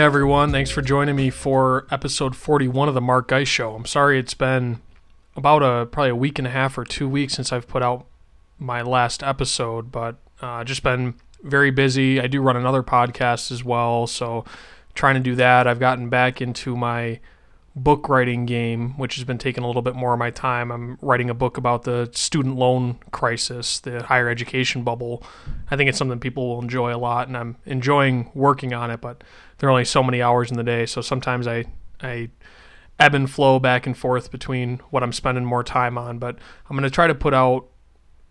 Everyone, thanks for joining me for episode 41 of the Mark Geist Show. I'm sorry it's been about a probably a week and a half or two weeks since I've put out my last episode, but uh, just been very busy. I do run another podcast as well, so trying to do that. I've gotten back into my book writing game, which has been taking a little bit more of my time. I'm writing a book about the student loan crisis, the higher education bubble. I think it's something people will enjoy a lot, and I'm enjoying working on it, but there are only so many hours in the day, so sometimes I, I ebb and flow back and forth between what I'm spending more time on. But I'm going to try to put out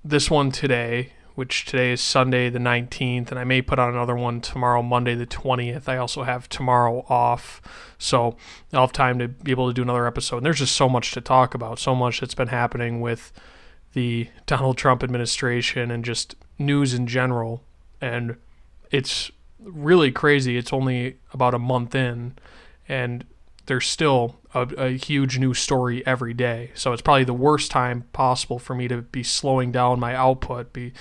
this one today which today is Sunday the 19th, and I may put on another one tomorrow, Monday the 20th. I also have tomorrow off, so I'll have time to be able to do another episode. And there's just so much to talk about, so much that's been happening with the Donald Trump administration and just news in general. And it's really crazy. It's only about a month in, and there's still a, a, huge new story every day. So it's probably the worst time possible for me to be slowing down my output, be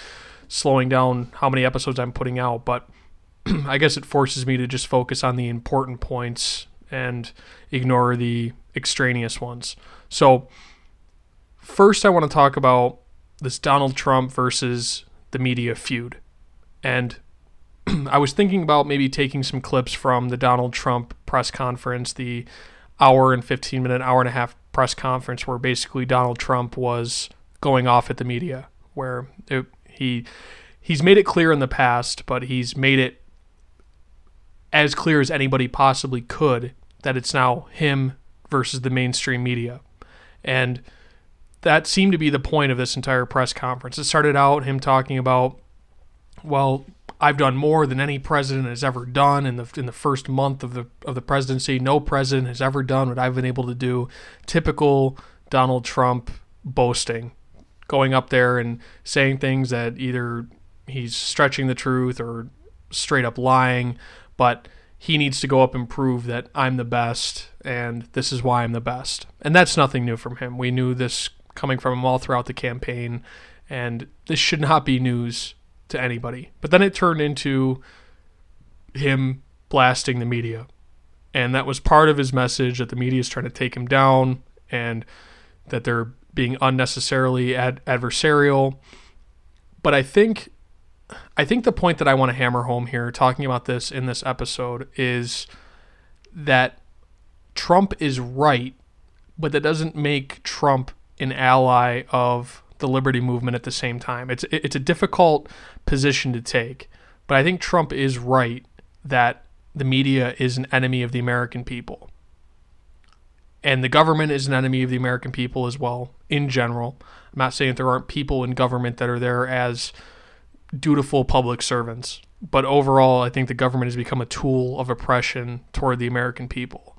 slowing down how many episodes I'm putting out. But I guess it forces me to just focus on the important points and ignore the extraneous ones. So, first, I want to talk about this Donald Trump versus the media feud. And I was thinking about maybe taking some clips from the Donald Trump press conference, the hour and 15 minute, hour and a half press conference where basically Donald Trump was going off at the media, where it, he he's made it clear in the past, but he's made it as clear as anybody possibly could that it's now him versus the mainstream media. And that seemed to be the point of this entire press conference. It started out him talking about, well, I've done more than any president has ever done in the in the first month of the of the presidency. No president has ever done what I've been able to do. Typical Donald Trump boasting, going up there and saying things that either he's stretching the truth or straight up lying, but he needs to go up and prove that I'm the best and this is why I'm the best. And that's nothing new from him. We knew this coming from him all throughout the campaign, and this should not be news to anybody. But then it turned into him blasting the media. And that was part of his message that the media is trying to take him down and that they're being unnecessarily ad- adversarial. But I think I think the point that I want to hammer home here talking about this in this episode is that Trump is right, but that doesn't make Trump an ally of the liberty movement at the same time. It's it's a difficult position to take, but I think Trump is right that the media is an enemy of the American people. And the government is an enemy of the American people as well, in general. I'm not saying that there aren't people in government that are there as dutiful public servants, but overall, I think the government has become a tool of oppression toward the American people.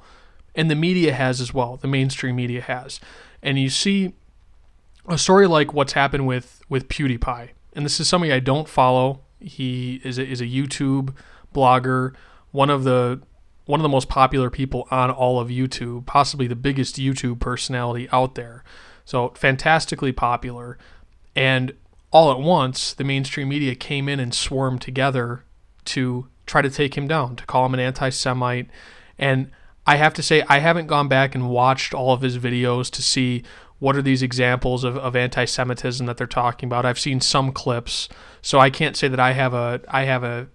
And the media has as well, the mainstream media has. And you see a story like what's happened with with PewDiePie, and this is somebody I don't follow. He is a, is a YouTube blogger, one of the one of the most popular people on all of YouTube, possibly the biggest YouTube personality out there. So fantastically popular, and all at once the mainstream media came in and swarmed together to try to take him down, to call him an anti-Semite, and I have to say I haven't gone back and watched all of his videos to see what are these examples of, of anti-Semitism that they're talking about? I've seen some clips, so I can't say that I have a I have a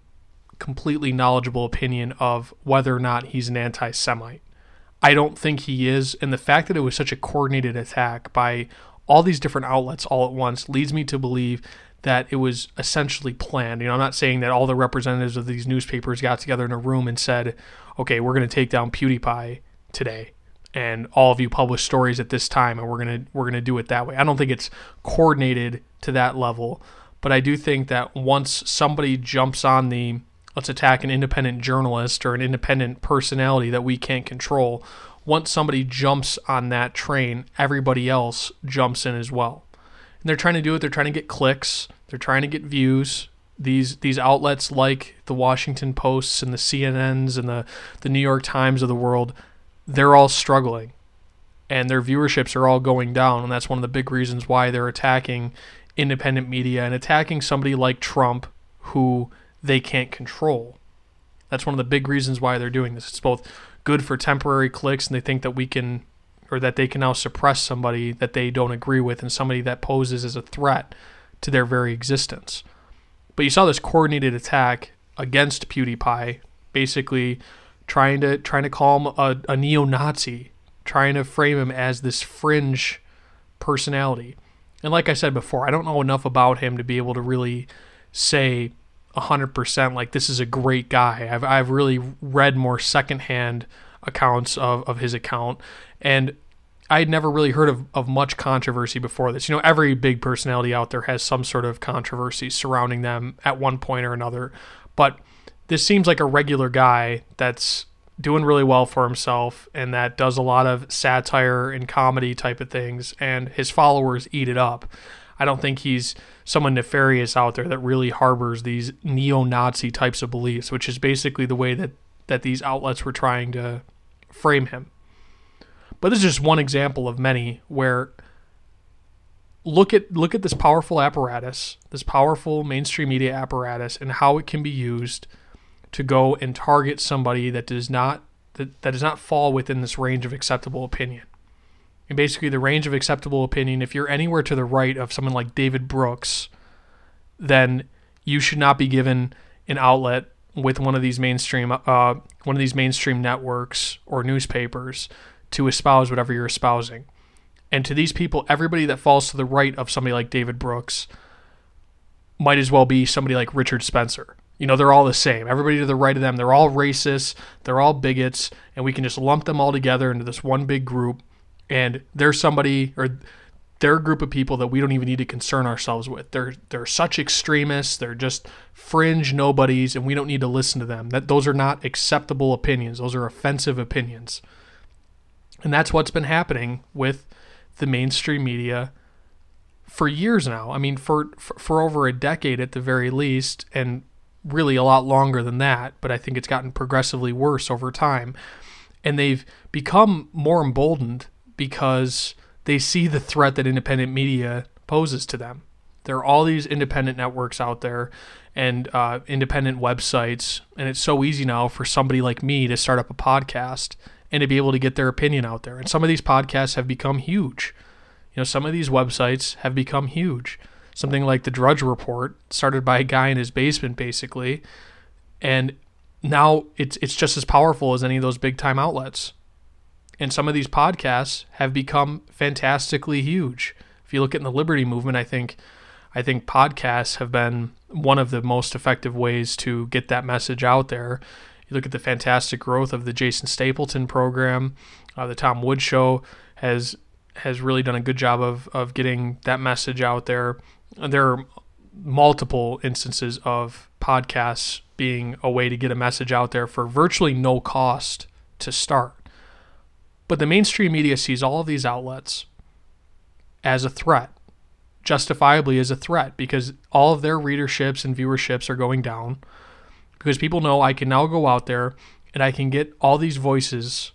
completely knowledgeable opinion of whether or not he's an anti-Semite. I don't think he is, and the fact that it was such a coordinated attack by all these different outlets all at once leads me to believe that it was essentially planned. You know, I'm not saying that all the representatives of these newspapers got together in a room and said, "Okay, we're going to take down PewDiePie today." And all of you publish stories at this time and we're going to we're going to do it that way. I don't think it's coordinated to that level, but I do think that once somebody jumps on the let's attack an independent journalist or an independent personality that we can't control, once somebody jumps on that train, everybody else jumps in as well. And they're trying to do it, they're trying to get clicks, they're trying to get views. These these outlets like the Washington Posts and the CNNs and the, the New York Times of the world they're all struggling and their viewerships are all going down. And that's one of the big reasons why they're attacking independent media and attacking somebody like Trump who they can't control. That's one of the big reasons why they're doing this. It's both good for temporary clicks, and they think that we can, or that they can now suppress somebody that they don't agree with and somebody that poses as a threat to their very existence. But you saw this coordinated attack against PewDiePie, basically trying to trying to call him a, a neo-Nazi, trying to frame him as this fringe personality. And like I said before, I don't know enough about him to be able to really say 100% like this is a great guy. I've, I've really read more secondhand accounts of, of his account and I had never really heard of, of much controversy before this. You know, every big personality out there has some sort of controversy surrounding them at one point or another. But this seems like a regular guy that's doing really well for himself and that does a lot of satire and comedy type of things, and his followers eat it up. I don't think he's someone nefarious out there that really harbors these neo-Nazi types of beliefs, which is basically the way that that these outlets were trying to frame him. But this is just one example of many where look at look at this powerful apparatus, this powerful mainstream media apparatus and how it can be used to go and target somebody that does not that, that does not fall within this range of acceptable opinion. And basically the range of acceptable opinion, if you're anywhere to the right of someone like David Brooks, then you should not be given an outlet with one of these mainstream uh, one of these mainstream networks or newspapers to espouse whatever you're espousing. And to these people, everybody that falls to the right of somebody like David Brooks might as well be somebody like Richard Spencer. You know, they're all the same. Everybody to the right of them, they're all racists, they're all bigots, and we can just lump them all together into this one big group. And they're somebody, or they're a group of people that we don't even need to concern ourselves with. They're they're such extremists. They're just fringe nobodies, and we don't need to listen to them. That those are not acceptable opinions. Those are offensive opinions. And that's what's been happening with the mainstream media for years now. I mean, for, for, for over a decade at the very least, and really a lot longer than that. But I think it's gotten progressively worse over time, and they've become more emboldened because they see the threat that independent media poses to them. There are all these independent networks out there and uh, independent websites, and it's so easy now for somebody like me to start up a podcast and to be able to get their opinion out there. And some of these podcasts have become huge. You know, some of these websites have become huge. Something like the Drudge Report, started by a guy in his basement, basically, and now it's it's just as powerful as any of those big time outlets. And some of these podcasts have become fantastically huge. If you look at the liberty movement, I think I think podcasts have been one of the most effective ways to get that message out there you look at the fantastic growth of the Jason Stapleton program. Uh, the Tom Woods Show has has really done a good job of of getting that message out there. There are multiple instances of podcasts being a way to get a message out there for virtually no cost to start. But the mainstream media sees all of these outlets as a threat, justifiably as a threat, because all of their readerships and viewerships are going down because people know I can now go out there and I can get all these voices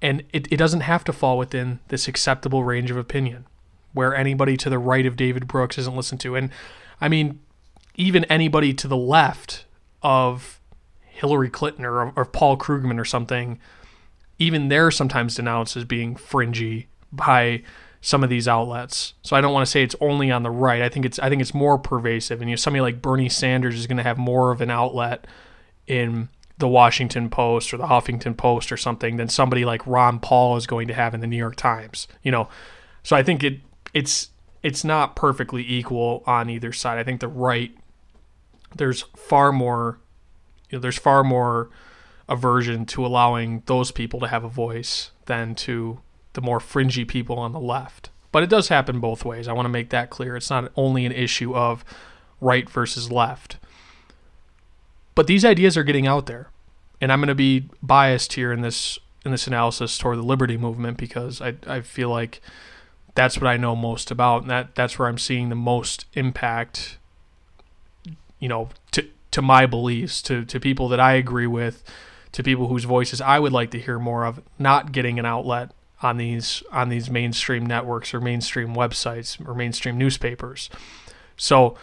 and it, it doesn't have to fall within this acceptable range of opinion where anybody to the right of David Brooks isn't listened to. And I mean, even anybody to the left of Hillary Clinton or, or Paul Krugman or something, even they're sometimes denounced as being fringy by some of these outlets. So I don't want to say it's only on the right. I think it's I think it's more pervasive. And you know, somebody like Bernie Sanders is going to have more of an outlet in the Washington Post or the Huffington Post or something than somebody like Ron Paul is going to have in the New York Times. You know, so I think it it's it's not perfectly equal on either side. I think the right there's far more you know, there's far more aversion to allowing those people to have a voice than to the more fringy people on the left. But it does happen both ways. I want to make that clear. It's not only an issue of right versus left. But these ideas are getting out there. And I'm going to be biased here in this in this analysis toward the liberty movement because I, I feel like that's what I know most about and that that's where I'm seeing the most impact you know to to my beliefs to to people that I agree with to people whose voices I would like to hear more of not getting an outlet on these on these mainstream networks or mainstream websites or mainstream newspapers. So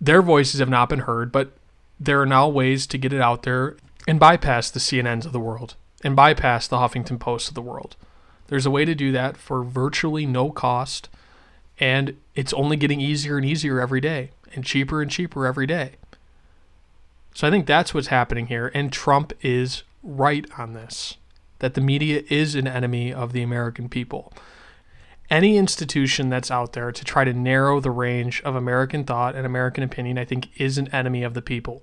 their voices have not been heard, but there are now ways to get it out there and bypass the CNNs of the world and bypass the Huffington Post of the world. There's a way to do that for virtually no cost, and it's only getting easier and easier every day and cheaper and cheaper every day. So I think that's what's happening here, and Trump is right on this that the media is an enemy of the American people. Any institution that's out there to try to narrow the range of American thought and American opinion, I think, is an enemy of the people.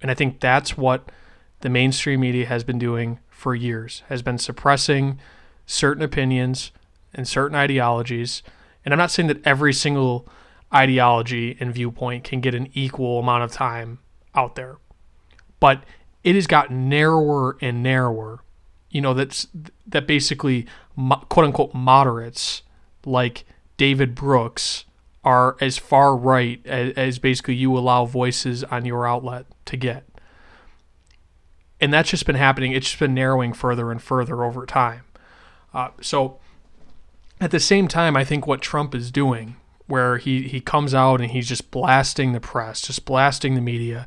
And I think that's what the mainstream media has been doing for years, has been suppressing certain opinions and certain ideologies. And I'm not saying that every single ideology and viewpoint can get an equal amount of time out there, but it has gotten narrower and narrower. You know, that's that basically quote unquote moderates like David Brooks are as far right as, as basically you allow voices on your outlet to get and that's just been happening. It's just been narrowing further and further over time. Uh, so at the same time, I think what Trump is doing, where he, he comes out and he's just blasting the press, just blasting the media,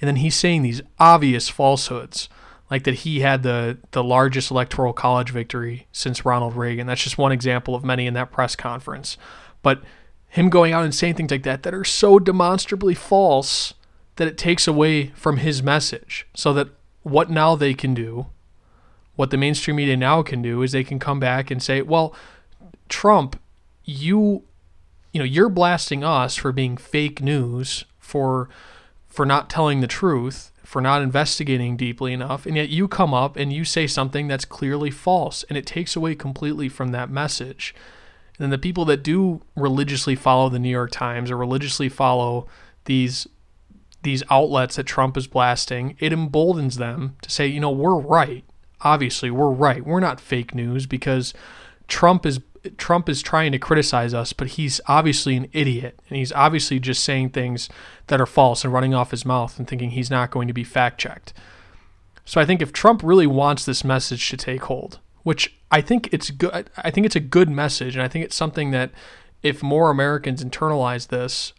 and then he's saying these obvious falsehoods, like that he had the, the largest electoral college victory since Ronald Reagan. That's just one example of many in that press conference. But him going out and saying things like that that are so demonstrably false that it takes away from his message so that what now they can do, what the mainstream media now can do is they can come back and say, well, Trump, you you know, you're blasting us for being fake news, for for not telling the truth, for not investigating deeply enough, and yet you come up and you say something that's clearly false, and it takes away completely from that message. And then the people that do religiously follow the New York Times or religiously follow these these outlets that Trump is blasting, it emboldens them to say, you know, we're right. Obviously, we're right. We're not fake news because Trump is Trump is trying to criticize us, but he's obviously an idiot and he's obviously just saying things that are false and running off his mouth and thinking he's not going to be fact checked. So I think if Trump really wants this message to take hold, which I think it's good I think it's a good message and I think it's something that if more Americans internalize this,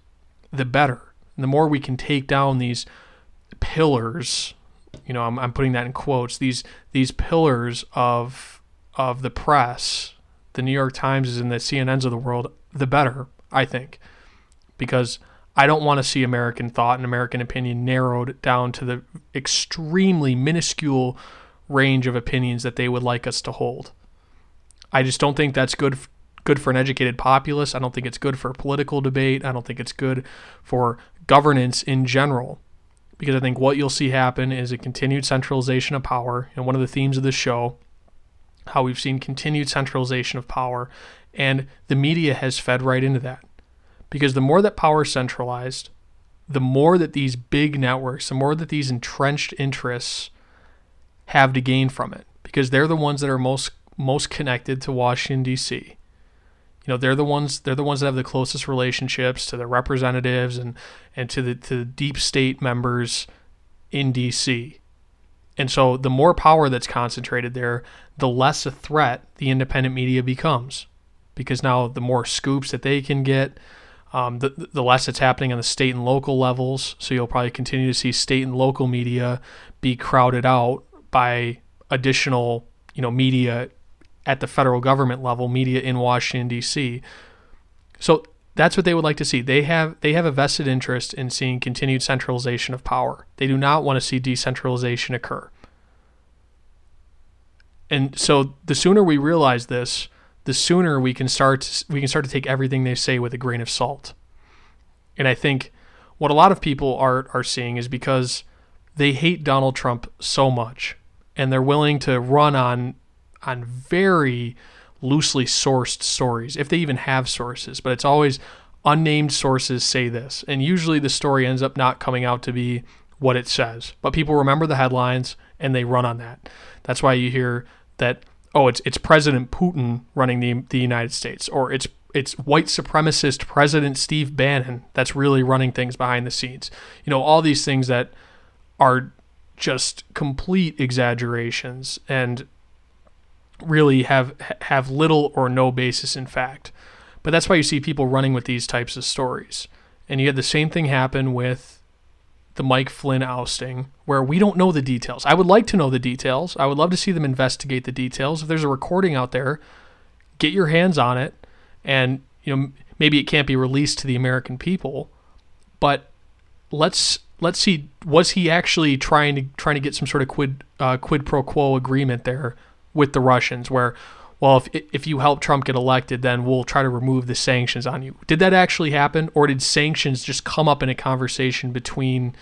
the better. And the more we can take down these pillars, you know, I'm, I'm putting that in quotes, these these pillars of of the press, the New York Times and the CNNs of the world, the better, I think. Because I don't want to see American thought and American opinion narrowed down to the extremely minuscule range of opinions that they would like us to hold. I just don't think that's good good for an educated populace. I don't think it's good for political debate. I don't think it's good for governance in general. Because I think what you'll see happen is a continued centralization of power. And one of the themes of this show, how we've seen continued centralization of power, and the media has fed right into that. Because the more that power is centralized, the more that these big networks, the more that these entrenched interests have to gain from it. Because they're the ones that are most most connected to Washington D.C you know they're the ones they're the ones that have the closest relationships to the representatives and and to the to the deep state members in DC. And so the more power that's concentrated there, the less a threat the independent media becomes. Because now the more scoops that they can get, um, the, the less it's happening on the state and local levels. So you'll probably continue to see state and local media be crowded out by additional, you know, media at the federal government level, media in Washington D.C. So that's what they would like to see. They have they have a vested interest in seeing continued centralization of power. They do not want to see decentralization occur. And so the sooner we realize this, the sooner we can start we can start to take everything they say with a grain of salt. And I think what a lot of people are are seeing is because they hate Donald Trump so much and they're willing to run on on very loosely sourced stories, if they even have sources, but it's always unnamed sources say this. And usually the story ends up not coming out to be what it says. But people remember the headlines and they run on that. That's why you hear that oh it's it's President Putin running the the United States or it's it's white supremacist President Steve Bannon that's really running things behind the scenes. You know, all these things that are just complete exaggerations and really have have little or no basis in fact. But that's why you see people running with these types of stories. And you had the same thing happen with the Mike Flynn ousting, where we don't know the details. I would like to know the details. I would love to see them investigate the details. If there's a recording out there, get your hands on it, and you know maybe it can't be released to the American people, but let's let's see was he actually trying to trying to get some sort of quid uh, quid pro quo agreement there with the Russians where well if if you help Trump get elected then we'll try to remove the sanctions on you. Did that actually happen or did sanctions just come up in a conversation between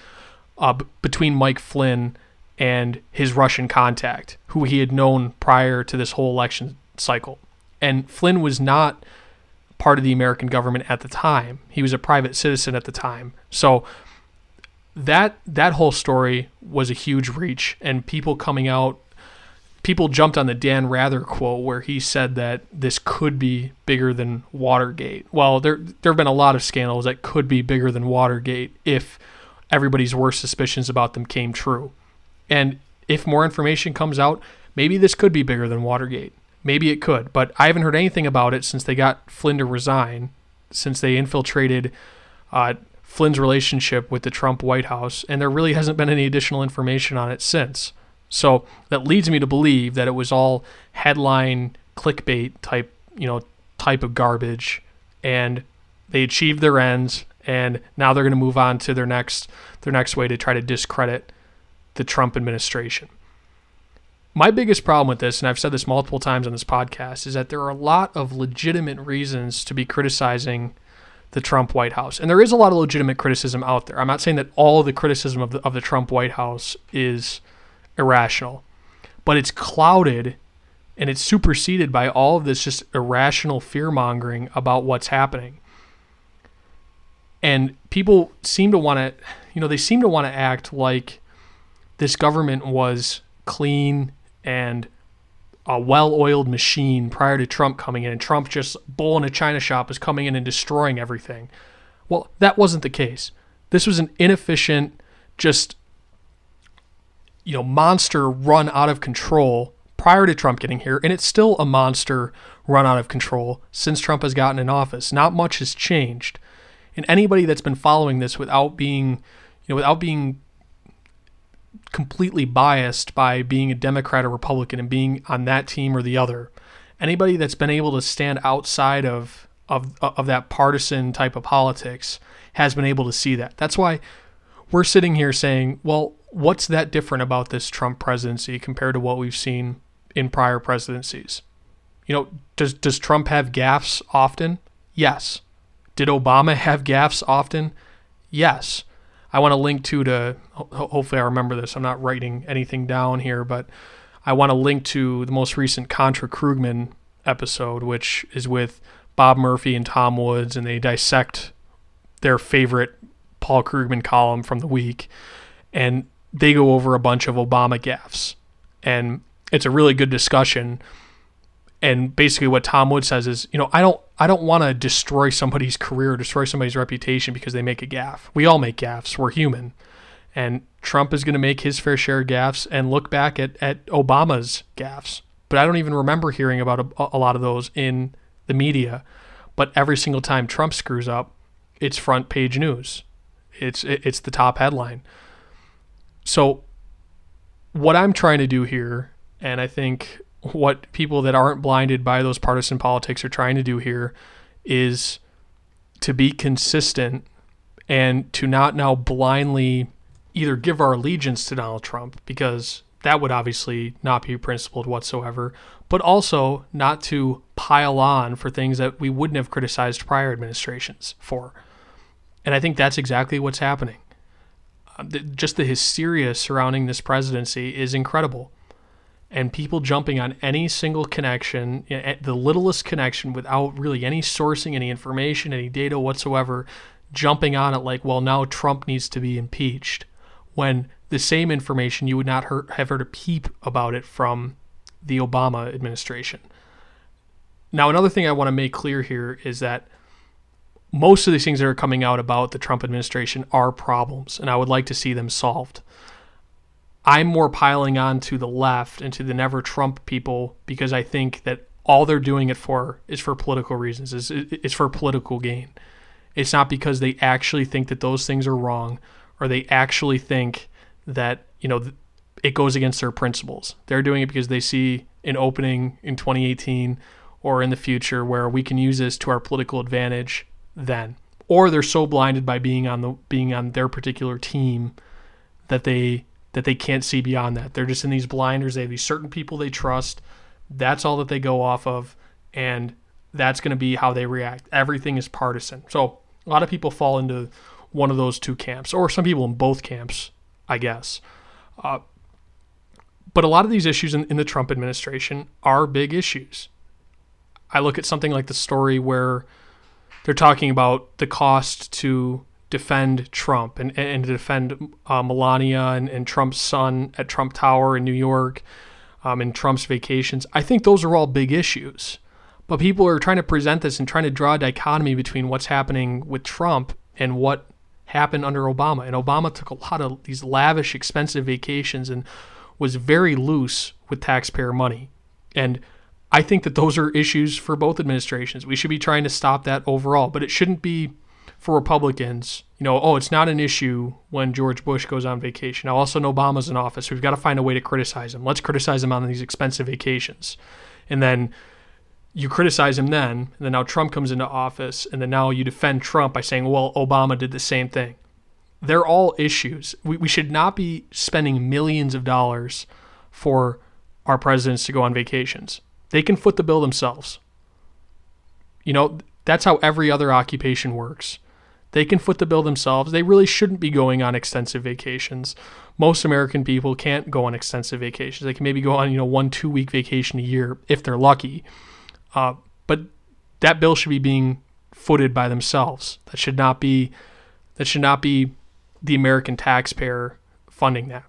uh, between Mike Flynn and his Russian contact who he had known prior to this whole election cycle? And Flynn was not part of the American government at the time. He was a private citizen at the time. So that that whole story was a huge reach, and people coming out, people jumped on the Dan Rather quote where he said that this could be bigger than Watergate. Well, there there have been a lot of scandals that could be bigger than Watergate if everybody's worst suspicions about them came true, and if more information comes out, maybe this could be bigger than Watergate. Maybe it could, but I haven't heard anything about it since they got Flynn to resign, since they infiltrated uh, Flynn's relationship with the Trump White House, and there really hasn't been any additional information on it since. So that leads me to believe that it was all headline clickbait type, you know, type of garbage, and they achieved their ends, and now they're going to move on to their next their next way to try to discredit the Trump administration. My biggest problem with this, and I've said this multiple times on this podcast, is that there are a lot of legitimate reasons to be criticizing the Trump White House. And there is a lot of legitimate criticism out there. I'm not saying that all of the criticism of the, of the Trump White House is irrational, but it's clouded and it's superseded by all of this just irrational fear mongering about what's happening. And people seem to want to, you know, they seem to want to act like this government was clean and a well-oiled machine prior to Trump coming in, and Trump just bull in a china shop is coming in and destroying everything. Well, that wasn't the case. This was an inefficient, just you know, monster run out of control prior to Trump getting here, and it's still a monster run out of control since Trump has gotten in office. Not much has changed. And anybody that's been following this without being, you know, without being completely biased by being a Democrat or Republican and being on that team or the other. Anybody that's been able to stand outside of of of that partisan type of politics has been able to see that. That's why we're sitting here saying, well, what's that different about this Trump presidency compared to what we've seen in prior presidencies? You know, does does Trump have gaffes often? Yes. Did Obama have gaffes often? Yes. I want to link to to hopefully I remember this. I'm not writing anything down here, but I want to link to the most recent Contra Krugman episode, which is with Bob Murphy and Tom Woods, and they dissect their favorite Paul Krugman column from the week, and they go over a bunch of Obama gaffes, and it's a really good discussion and basically what Tom Woods says is, you know, I don't I don't want to destroy somebody's career, destroy somebody's reputation because they make a gaffe. We all make gaffes. We're human. And Trump is going to make his fair share of gaffes and look back at, at Obama's gaffes. But I don't even remember hearing about a, a lot of those in the media. But every single time Trump screws up, it's front page news. It's it's the top headline. So what I'm trying to do here, and I think what people that aren't blinded by those partisan politics are trying to do here is to be consistent and to not now blindly either give our allegiance to Donald Trump because that would obviously not be principled whatsoever, but also not to pile on for things that we wouldn't have criticized prior administrations for. And I think that's exactly what's happening. Just the hysteria surrounding this presidency is incredible and people jumping on any single connection, the littlest connection without really any sourcing, any information, any data whatsoever, jumping on it like, well, now Trump needs to be impeached, when the same information you would not have heard a peep about it from the Obama administration. Now, another thing I want to make clear here is that most of these things that are coming out about the Trump administration are problems, and I would like to see them solved. I'm more piling on to the left and to the never Trump people because I think that all they're doing it for is for political reasons. Is it's for political gain. It's not because they actually think that those things are wrong or they actually think that, you know, it goes against their principles. They're doing it because they see an opening in 2018 or in the future where we can use this to our political advantage then. Or they're so blinded by being on the being on their particular team that they that they can't see beyond that. They're just in these blinders. They have these certain people they trust. That's all that they go off of and that's going to be how they react. Everything is partisan. So, a lot of people fall into one of those two camps or some people in both camps, I guess. Uh, but a lot of these issues in, in the Trump administration are big issues. I look at something like the story where they're talking about the cost to defend Trump and, and to defend uh, Melania and, and, Trump's son at Trump Tower in New York um, and Trump's vacations. I think those are all big issues. But people are trying to present this and trying to draw a dichotomy between what's happening with Trump and what happened under Obama. And Obama took a lot of these lavish, expensive vacations and was very loose with taxpayer money. And I think that those are issues for both administrations. We should be trying to stop that overall, but it shouldn't be for Republicans. You know, oh, it's not an issue when George Bush goes on vacation. Now, also, know Obama's in office. We've got to find a way to criticize him. Let's criticize him on these expensive vacations. And then you criticize him then, and then now Trump comes into office, and then now you defend Trump by saying, well, Obama did the same thing they're all issues. We, we should not be spending millions of dollars for our presidents to go on vacations. They can foot the bill themselves. You know, that's how every other occupation works. They can foot the bill themselves. They really shouldn't be going on extensive vacations. Most American people can't go on extensive vacations. They can maybe go on, you know, one, two week vacation a year if they're lucky. Uh, but that bill should be being footed by themselves. That should not be that should not be the American taxpayer funding that.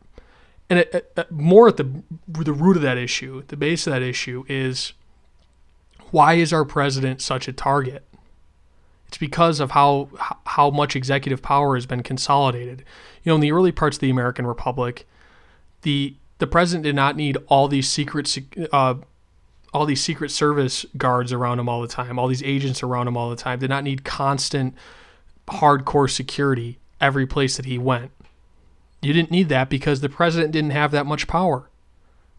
And it, it, more at the the root of that issue, the base of that issue is why is our president such a target? It's because of how how much executive power has been consolidated. You know, in the early parts of the American Republic, the the president did not need all these secret uh, all these secret service guards around him all the time, all these agents around him all the time. Did not need constant hardcore security every place that he went. You didn't need that because the president didn't have that much power.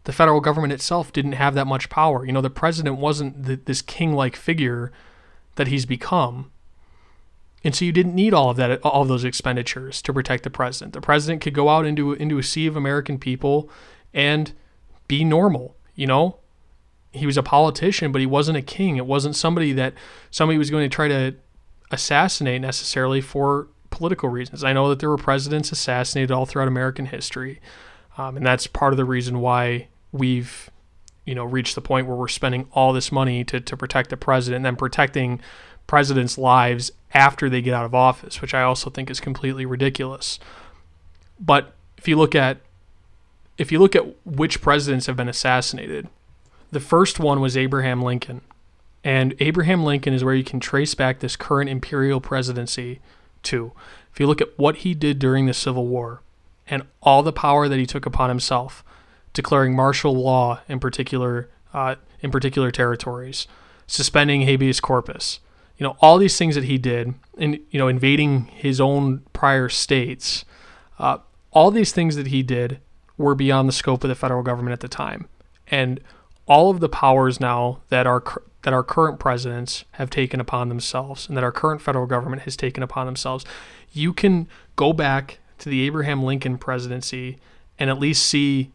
The federal government itself didn't have that much power. You know, the president wasn't the, this king like figure that he's become. And so you didn't need all of that, all of those expenditures to protect the president. The president could go out into into a sea of American people and be normal. You know, he was a politician, but he wasn't a king. It wasn't somebody that somebody was going to try to assassinate necessarily for political reasons. I know that there were presidents assassinated all throughout American history, um, and that's part of the reason why we've you know reached the point where we're spending all this money to, to protect the president and then protecting presidents' lives after they get out of office, which I also think is completely ridiculous. But if you look at if you look at which presidents have been assassinated, the first one was Abraham Lincoln. And Abraham Lincoln is where you can trace back this current imperial presidency to. If you look at what he did during the Civil War and all the power that he took upon himself, declaring martial law in particular uh, in particular territories, suspending habeas corpus, you know, all these things that he did, and you know, invading his own prior states, uh, all these things that he did were beyond the scope of the federal government at the time, and all of the powers now that are that our current presidents have taken upon themselves and that our current federal government has taken upon themselves, you can go back to the Abraham Lincoln presidency and at least see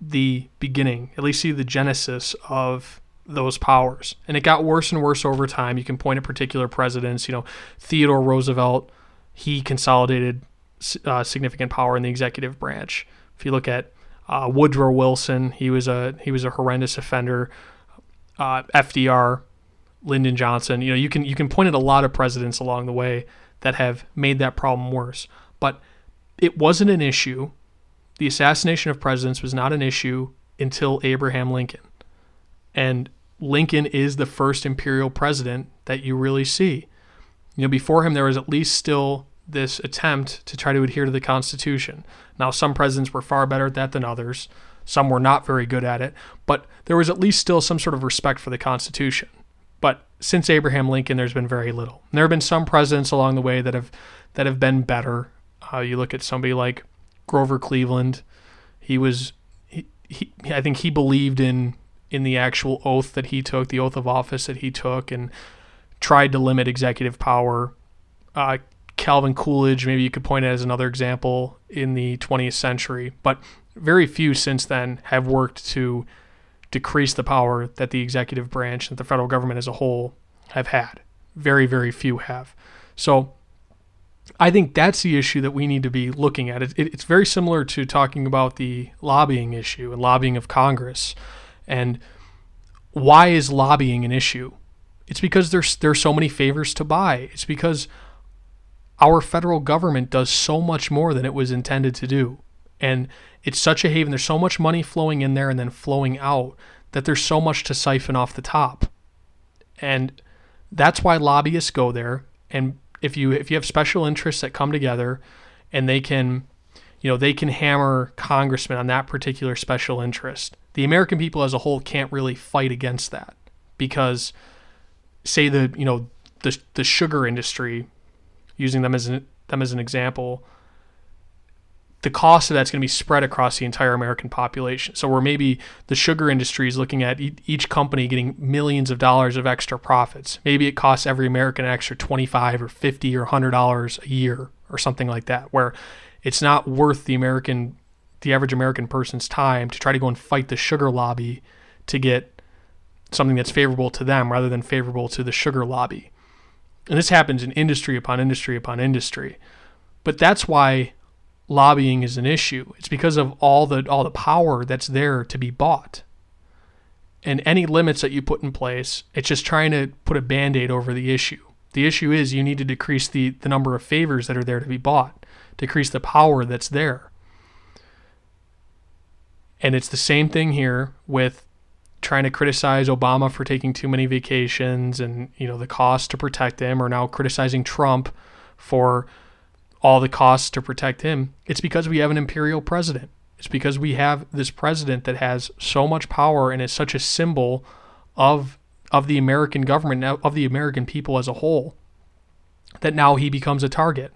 the beginning, at least see the genesis of those powers. And it got worse and worse over time. You can point at particular presidents, you know, Theodore Roosevelt, he consolidated uh, significant power in the executive branch. If you look at uh, Woodrow Wilson, he was a he was a horrendous offender uh, FDR, Lyndon Johnson. You know, you can you can point at a lot of presidents along the way that have made that problem worse. But it wasn't an issue. The assassination of presidents was not an issue until Abraham Lincoln. And Lincoln is the first imperial president that you really see. You know, before him there was at least still this attempt to try to adhere to the Constitution. Now, some presidents were far better at that than others. Some were not very good at it, but there was at least still some sort of respect for the Constitution. But since Abraham Lincoln, there's been very little. And there have been some presidents along the way that have that have been better, Uh, you look at somebody like Grover Cleveland. He was, he, he, I think he believed in in the actual oath that he took, the oath of office that he took, and tried to limit executive power. Uh, Calvin Coolidge, maybe you could point at as another example in the 20th century, but very few since then have worked to decrease the power that the executive branch and the federal government as a whole have had. Very, very few have. So I think that's the issue that we need to be looking at. It, it, it's very similar to talking about the lobbying issue and lobbying of Congress. And why is lobbying an issue? It's because there's there's so many favors to buy. It's because our federal government does so much more than it was intended to do. And it's such a haven. There's so much money flowing in there and then flowing out that there's so much to siphon off the top. And that's why lobbyists go there. And if you if you have special interests that come together and they can you know they can hammer congressmen on that particular special interest the american people as a whole can't really fight against that because say the you know the the sugar industry using them as an them as an example the cost of that's going to be spread across the entire American population. So where maybe the sugar industry is looking at each company getting millions of dollars of extra profits. Maybe it costs every American an extra 25 or 50 or 100 dollars a year or something like that where it's not worth the American the average American person's time to try to go and fight the sugar lobby to get something that's favorable to them rather than favorable to the sugar lobby. And this happens in industry upon industry upon industry. But that's why lobbying is an issue. It's because of all the all the power that's there to be bought. And any limits that you put in place, it's just trying to put a band-aid over the issue. The issue is you need to decrease the, the number of favors that are there to be bought, decrease the power that's there. And it's the same thing here with trying to criticize Obama for taking too many vacations and you know the cost to protect him or now criticizing Trump for all the costs to protect him. It's because we have an imperial president. It's because we have this president that has so much power and is such a symbol of of the American government, of the American people as a whole, that now he becomes a target.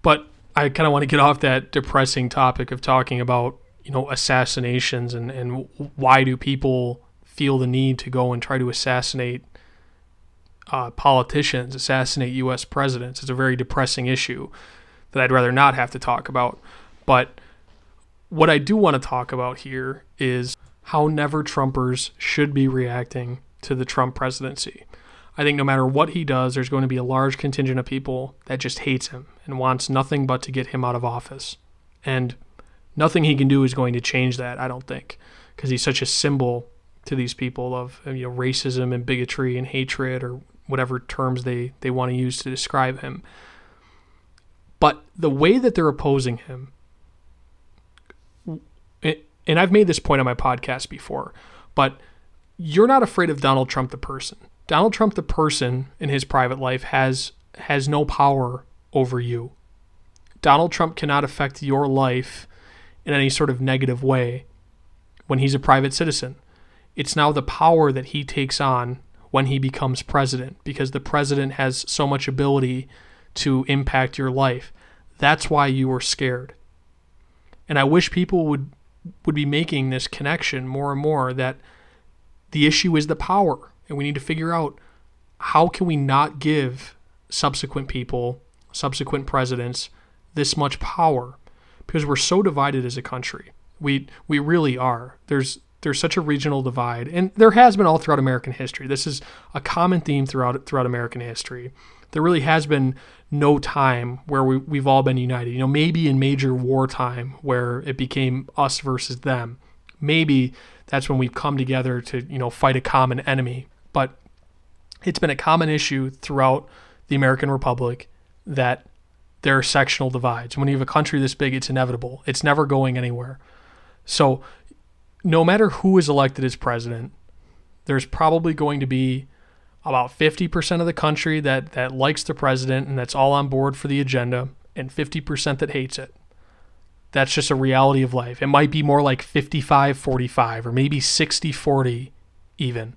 But I kind of want to get off that depressing topic of talking about, you know, assassinations and, and why do people feel the need to go and try to assassinate uh, politicians assassinate U.S. presidents. It's a very depressing issue that I'd rather not have to talk about. But what I do want to talk about here is how never Trumpers should be reacting to the Trump presidency. I think no matter what he does, there's going to be a large contingent of people that just hates him and wants nothing but to get him out of office. And nothing he can do is going to change that, I don't think, because he's such a symbol to these people of you know racism and bigotry and hatred or whatever terms they, they want to use to describe him. But the way that they're opposing him, and I've made this point on my podcast before, but you're not afraid of Donald Trump the person. Donald Trump the person in his private life has has no power over you. Donald Trump cannot affect your life in any sort of negative way when he's a private citizen. It's now the power that he takes on when he becomes president because the president has so much ability to impact your life. That's why you were scared. And I wish people would would be making this connection more and more that the issue is the power and we need to figure out how can we not give subsequent people, subsequent presidents this much power because we're so divided as a country. We we really are. There's there's such a regional divide, and there has been all throughout American history. This is a common theme throughout throughout American history. There really has been no time where we, we've all been united. You know, maybe in major wartime where it became us versus them. Maybe that's when we've come together to you know fight a common enemy. But it's been a common issue throughout the American Republic that there are sectional divides. When you have a country this big, it's inevitable. It's never going anywhere. So no matter who is elected as president, there's probably going to be about 50% of the country that, that likes the president and that's all on board for the agenda, and 50% that hates it. That's just a reality of life. It might be more like 55 45 or maybe 60 40 even.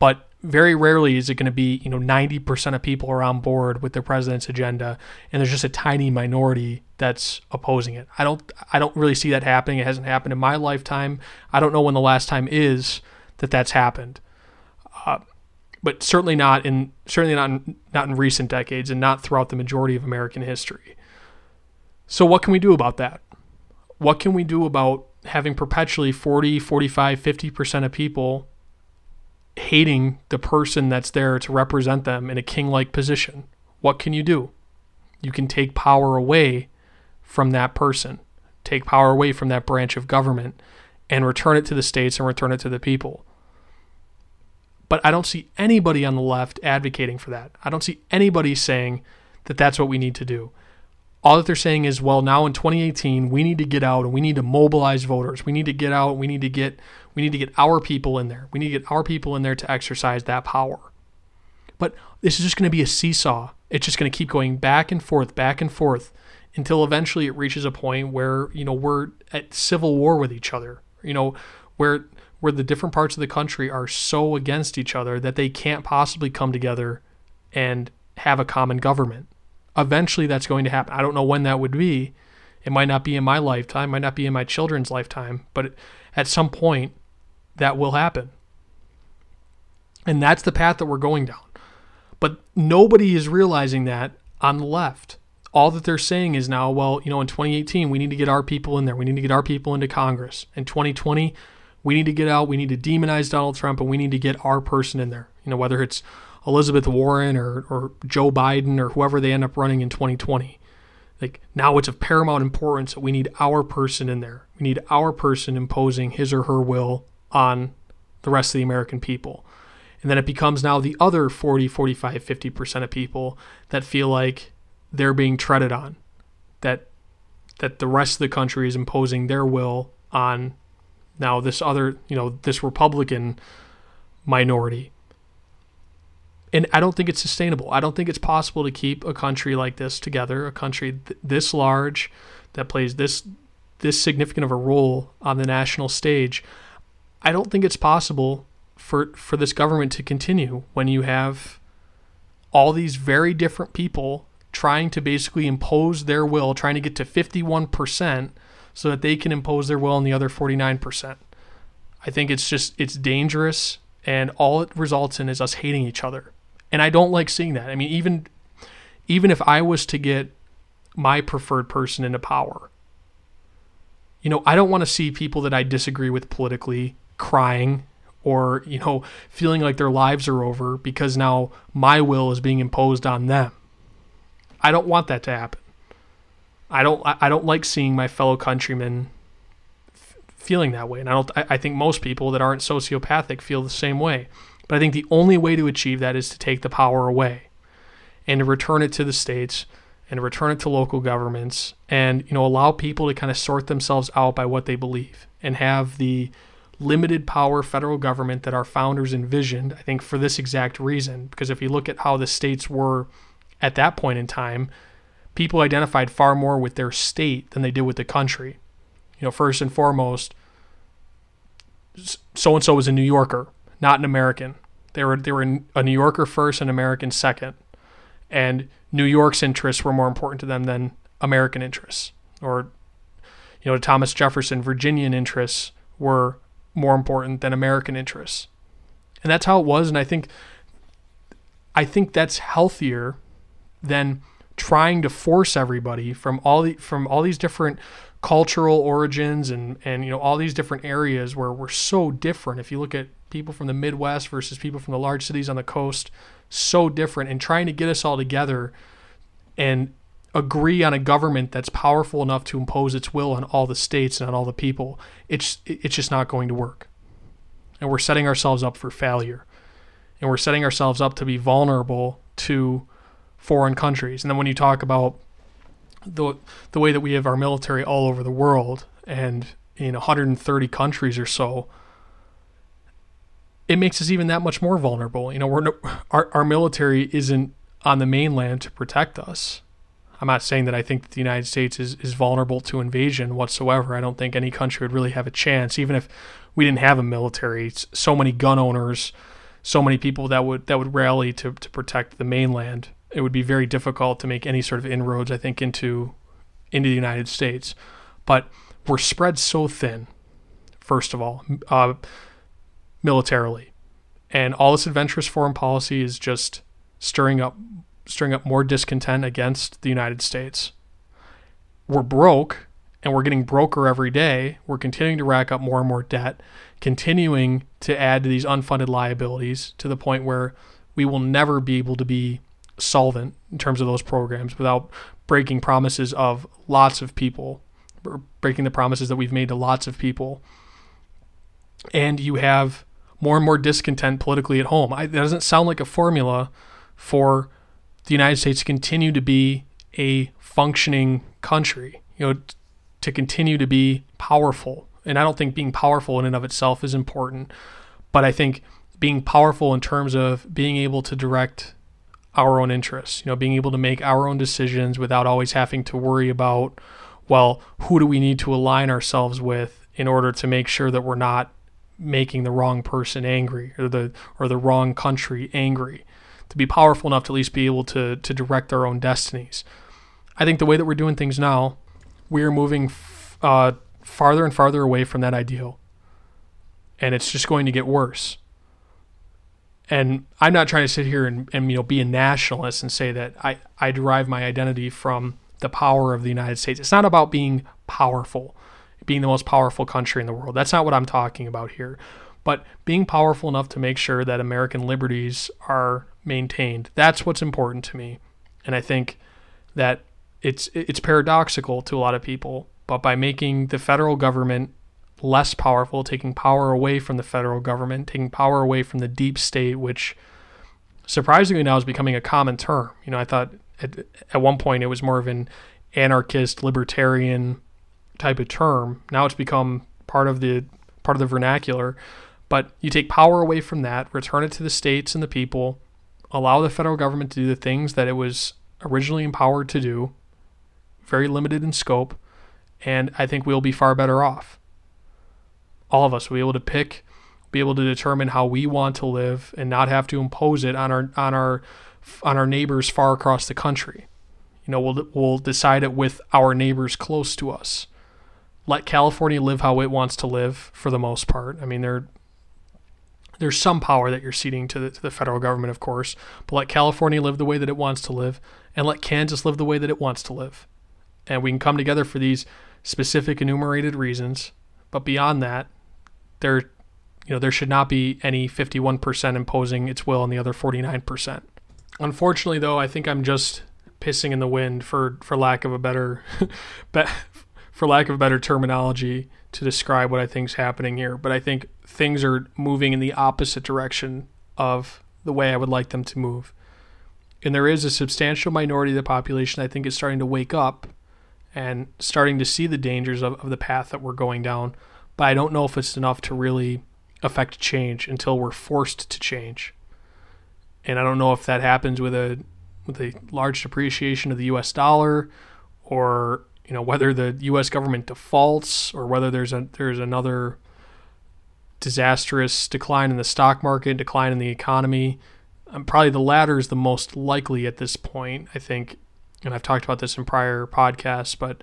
But very rarely is it going to be, you know, 90% of people are on board with the president's agenda and there's just a tiny minority that's opposing it. I don't I don't really see that happening. It hasn't happened in my lifetime. I don't know when the last time is that that's happened. Uh, but certainly not in certainly not in, not in recent decades and not throughout the majority of American history. So what can we do about that? What can we do about having perpetually 40, 45, 50% of people hating the person that's there to represent them in a king like position. What can you do? You can take power away from that person, take power away from that branch of government, and return it to the states and return it to the people. But I don't see anybody on the left advocating for that. I don't see anybody saying that that's what we need to do all that they're saying is, well, now in 2018, we need to get out and we need to mobilize voters. We need to get out. We need to get we need to get our people in there. We need to get our people in there to exercise that power. But this is just going to be a seesaw. It's just going to keep going back and forth, back and forth until eventually it reaches a point where, you know, we're at civil war with each other. You know, where where the different parts of the country are so against each other that they can't possibly come together and have a common government eventually that's going to happen. I don't know when that would be. It might not be in my lifetime, might not be in my children's lifetime, but at some point that will happen. And that's the path that we're going down. But nobody is realizing that on the left. All that they're saying is now, well, you know, in 2018, we need to get our people in there. We need to get our people into Congress. In 2020, we need to get out. We need to demonize Donald Trump and we need to get our person in there. You know, whether it's Elizabeth Warren or, or Joe Biden or whoever they end up running in 2020. Like now it's of paramount importance that we need our person in there. We need our person imposing his or her will on the rest of the American people. And then it becomes now the other 40, 45, 50% of people that feel like they're being treaded on. That that the rest of the country is imposing their will on now this other, you know, this Republican minority and I don't think it's sustainable. I don't think it's possible to keep a country like this together, a country th- this large that plays this this significant of a role on the national stage. I don't think it's possible for for this government to continue when you have all these very different people trying to basically impose their will, trying to get to 51% so that they can impose their will on the other 49%. I think it's just it's dangerous and all it results in is us hating each other. And I don't like seeing that. I mean, even even if I was to get my preferred person into power, you know, I don't want to see people that I disagree with politically crying or, you know, feeling like their lives are over because now my will is being imposed on them. I don't want that to happen. I don't I don't like seeing my fellow countrymen feeling that way. And I don't I think most people that aren't sociopathic feel the same way. But I think the only way to achieve that is to take the power away and to return it to the states and return it to local governments and you know allow people to kind of sort themselves out by what they believe and have the limited power federal government that our founders envisioned i think for this exact reason. Because if you look at how the states were at that point in time people identified far more with their state than they did with the country. You know first and foremost so and so was a new yorker not an American. They were they were a New Yorker first and American second, and New York's interests were more important to them than American interests. Or, you know, Thomas Jefferson, Virginian interests were more important than American interests, and that's how it was. And I think, I think that's healthier than trying to force everybody from all the from all these different cultural origins and and you know all these different areas where we're so different. If you look at people from the Midwest versus people from the large cities on the coast, so different, and trying to get us all together and agree on a government that's powerful enough to impose its will on all the states and on all the people, it's it's just not going to work. And we're setting ourselves up for failure. And we're setting ourselves up to be vulnerable to foreign countries. And then when you talk about the the way that we have our military all over the world and in 130 countries or so, it makes us even that much more vulnerable. You know, we're no, our our military isn't on the mainland to protect us. I'm not saying that I think that the United States is, is vulnerable to invasion whatsoever. I don't think any country would really have a chance, even if we didn't have a military. So many gun owners so many people that would that would rally to to protect the mainland, it would be very difficult to make any sort of inroads. I think into into the United States, but we're spread so thin. First of all, uh, militarily, and all this adventurous foreign policy is just stirring up stirring up more discontent against the United States. We're broke and we're getting broker every day. We're continuing to rack up more and more debt, continuing to add to these unfunded liabilities to the point where we will never be able to be solvent in terms of those programs without breaking promises of lots of people, breaking the promises that we've made to lots of people. And you have more and more discontent politically at home. I, that doesn't sound like a formula for the United States to continue to be a functioning country. You know, to continue to be powerful. And I don't think being powerful in and of itself is important, but I think being powerful in terms of being able to direct our own interests, you know, being able to make our own decisions without always having to worry about, well, who do we need to align ourselves with in order to make sure that we're not making the wrong person angry or the or the wrong country angry. To be powerful enough to at least be able to to direct our own destinies. I think the way that we're doing things now we are moving uh, farther and farther away from that ideal. And it's just going to get worse. And I'm not trying to sit here and, and you know be a nationalist and say that I, I derive my identity from the power of the United States. It's not about being powerful, being the most powerful country in the world. That's not what I'm talking about here. But being powerful enough to make sure that American liberties are maintained. That's what's important to me. And I think that it's it's paradoxical to a lot of people, but by making the federal government less powerful, taking power away from the federal government, taking power away from the deep state, which surprisingly now is becoming a common term. You know, I thought at, at one point it was more of an anarchist, libertarian type of term. Now it's become part of the part of the vernacular. But you take power away from that, return it to the states and the people, allow the federal government to do the things that it was originally empowered to do, very limited in scope, and I think we'll be far better off. All of us will be able to pick, be able to determine how we want to live, and not have to impose it on our on our on our neighbors far across the country. You know, we'll we'll decide it with our neighbors close to us. Let California live how it wants to live for the most part. I mean, there there's some power that you're ceding to the, to the federal government, of course, but let California live the way that it wants to live, and let Kansas live the way that it wants to live and we can come together for these specific enumerated reasons. But beyond that, there, you know, there should not be any 51% imposing its will on the other 49%. Unfortunately, though, I think I'm just pissing in the wind for for lack of a better, for lack of better terminology to describe what I think is happening here. But I think things are moving in the opposite direction of the way I would like them to move. And there is a substantial minority of the population I think is starting to wake up and starting to see the dangers of, of the path that we're going down. But I don't know if it's enough to really affect change until we're forced to change. And I don't know if that happens with a with a large depreciation of the US dollar or you know whether the US government defaults or whether there's a there's another disastrous decline in the stock market, decline in the economy. Um, probably the latter is the most likely at this point. I think and I've talked about this in prior podcasts, but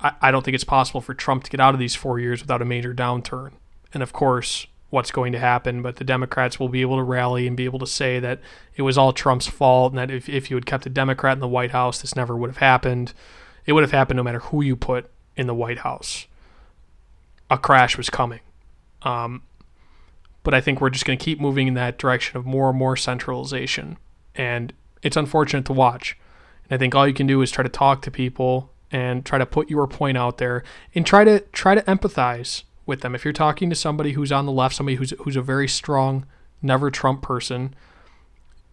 I, don't think it's possible for Trump to get out of these four years without a major downturn. And of course, what's going to happen, but the Democrats will be able to rally and be able to say that it was all Trump's fault and that if, if you had kept a Democrat in the White House, this never would have happened. It would have happened no matter who you put in the White House. A crash was coming. Um, but I think we're just going to keep moving in that direction of more and more centralization. And it's unfortunate to watch. And I think all you can do is try to talk to people and try to put your point out there and try to try to empathize with them. If you're talking to somebody who's on the left, somebody who's who's a very strong never Trump person,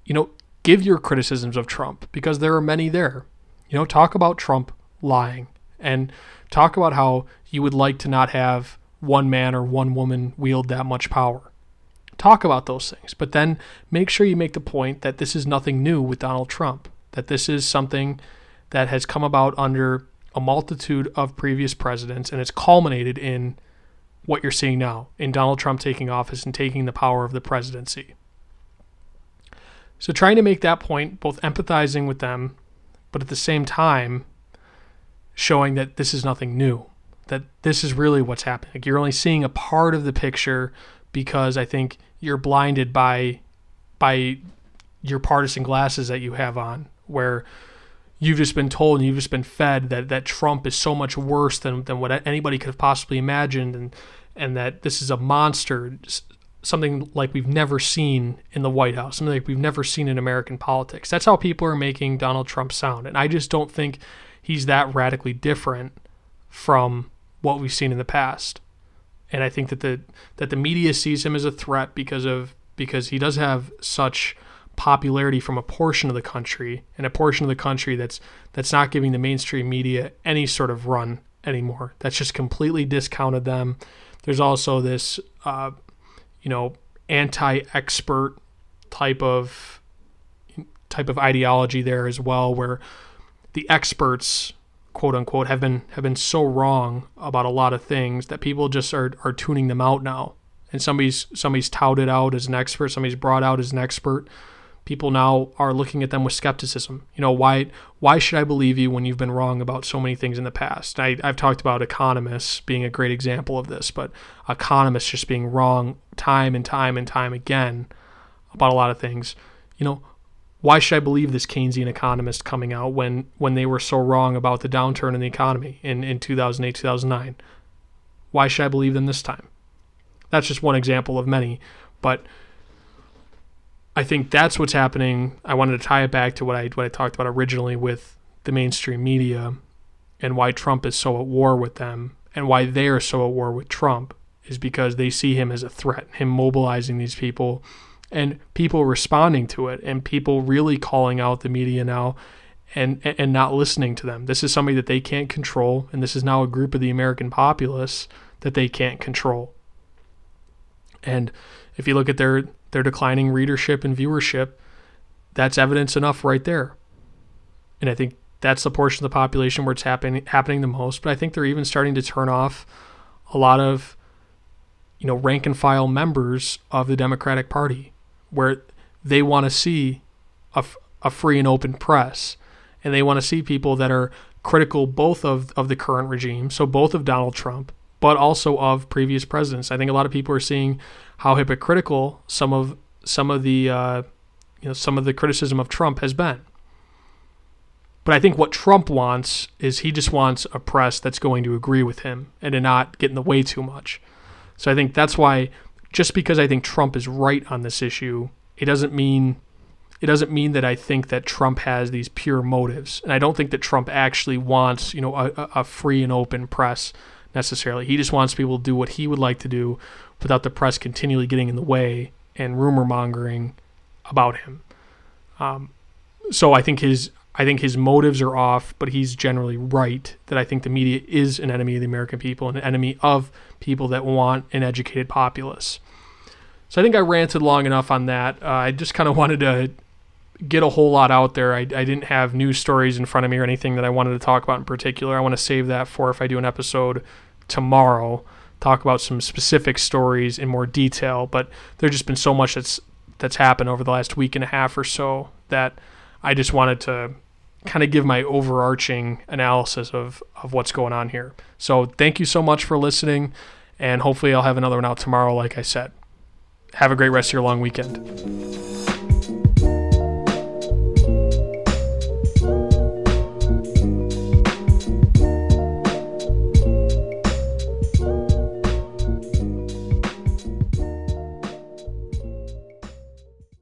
you know, give your criticisms of Trump because there are many there. You know, talk about Trump lying and talk about how you would like to not have one man or one woman wield that much power. Talk about those things, but then make sure you make the point that this is nothing new with Donald Trump that this is something that has come about under a multitude of previous presidents and it's culminated in what you're seeing now in Donald Trump taking office and taking the power of the presidency. So, trying to make that point, both empathizing with them, but at the same time, showing that this is nothing new, that this is really what's happening. Like you're only seeing a part of the picture because I think you're blinded by by your partisan glasses that you have on, where you've just been told and you've just been fed that that Trump is so much worse than than what anybody could have possibly imagined, and and that this is a monster, something like we've never seen in the White House, something like we've never seen in American politics. That's how people are making Donald Trump sound, and I just don't think he's that radically different from what we've seen in the past. And I think that the that the media sees him as a threat because of because he does have such popularity from a portion of the country and a portion of the country that's that's not giving the mainstream media any sort of run anymore. That's just completely discounted them. There's also this, uh, you know, anti-expert type of type of ideology there as well, where the experts, quote unquote, have been have been so wrong about a lot of things that people just are are tuning them out now. And somebody's somebody's touted out as an expert, somebody's brought out as an expert people now are looking at them with skepticism. You know, why why should I believe you when you've been wrong about so many things in the past? I, I've talked about economists being a great example of this, but economists just being wrong time and time and time again about a lot of things. You know, why should I believe this Keynesian economist coming out when when they were so wrong about the downturn in the economy in, in 2008, 2009? Why should I believe them this time? That's just one example of many, but I think that's what's happening. I wanted to tie it back to what I what I talked about originally with the mainstream media and why Trump is so at war with them and why they are so at war with Trump is because they see him as a threat, him mobilizing these people and people responding to it and people really calling out the media now and and not listening to them. This is somebody that they can't control and this is now a group of the American populace that they can't control. And if you look at their their declining readership and viewership, that's evidence enough right there. And I think that's the portion of the population where it's happening happening the most. But I think they're even starting to turn off a lot of you know rank and file members of the Democratic Party, where they want to see a, a free and open press, and they want to see people that are critical both of, of the current regime, so both of Donald Trump, but also of previous presidents. I think a lot of people are seeing how hypocritical some of some of the uh, you know some of the criticism of Trump has been. But I think what Trump wants is he just wants a press that's going to agree with him and to not get in the way too much. So I think that's why just because I think Trump is right on this issue, it doesn't mean it doesn't mean that I think that Trump has these pure motives. And I don't think that Trump actually wants, you know, a, a free and open press necessarily. He just wants people to do what he would like to do without the press continually getting in the way and rumor mongering about him. Um, so I think his I think his motives are off, but he's generally right that I think the media is an enemy of the American people and an enemy of people that want an educated populace. So I think I ranted long enough on that. Uh, I just kind of wanted to get a whole lot out there. I, I didn't have news stories in front of me or anything that I wanted to talk about in particular. I want to save that for if I do an episode tomorrow talk about some specific stories in more detail, but there's just been so much that's that's happened over the last week and a half or so that I just wanted to kind of give my overarching analysis of of what's going on here. So thank you so much for listening, and hopefully I'll have another one out tomorrow. Like I said, have a great rest of your long weekend.